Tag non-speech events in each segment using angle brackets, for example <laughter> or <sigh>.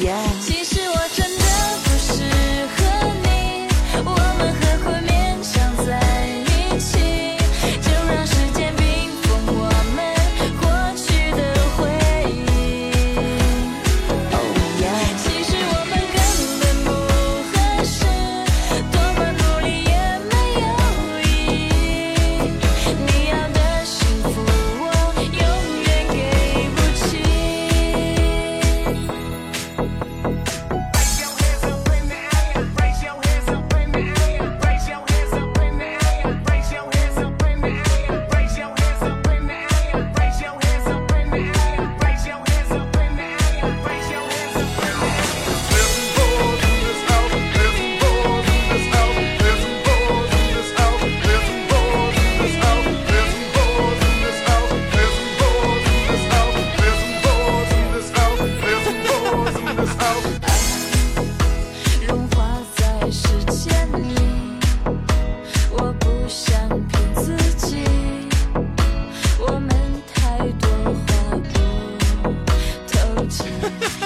yeah. words. <laughs>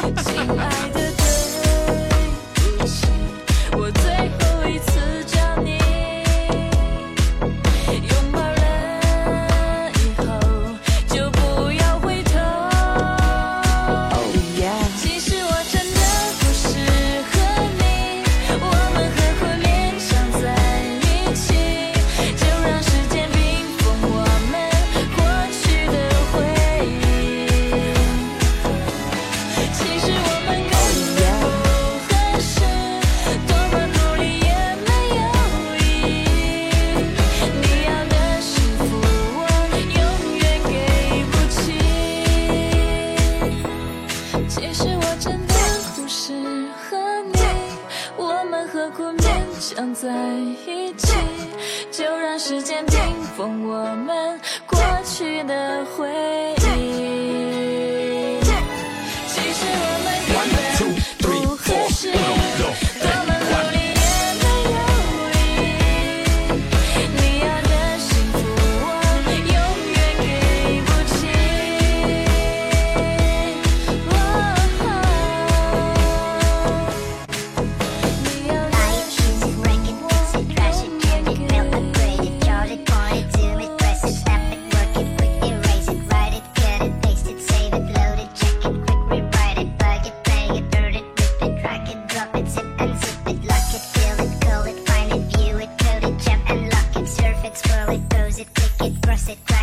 我勉强在一起，就让时间冰封我们过去的回忆。sick.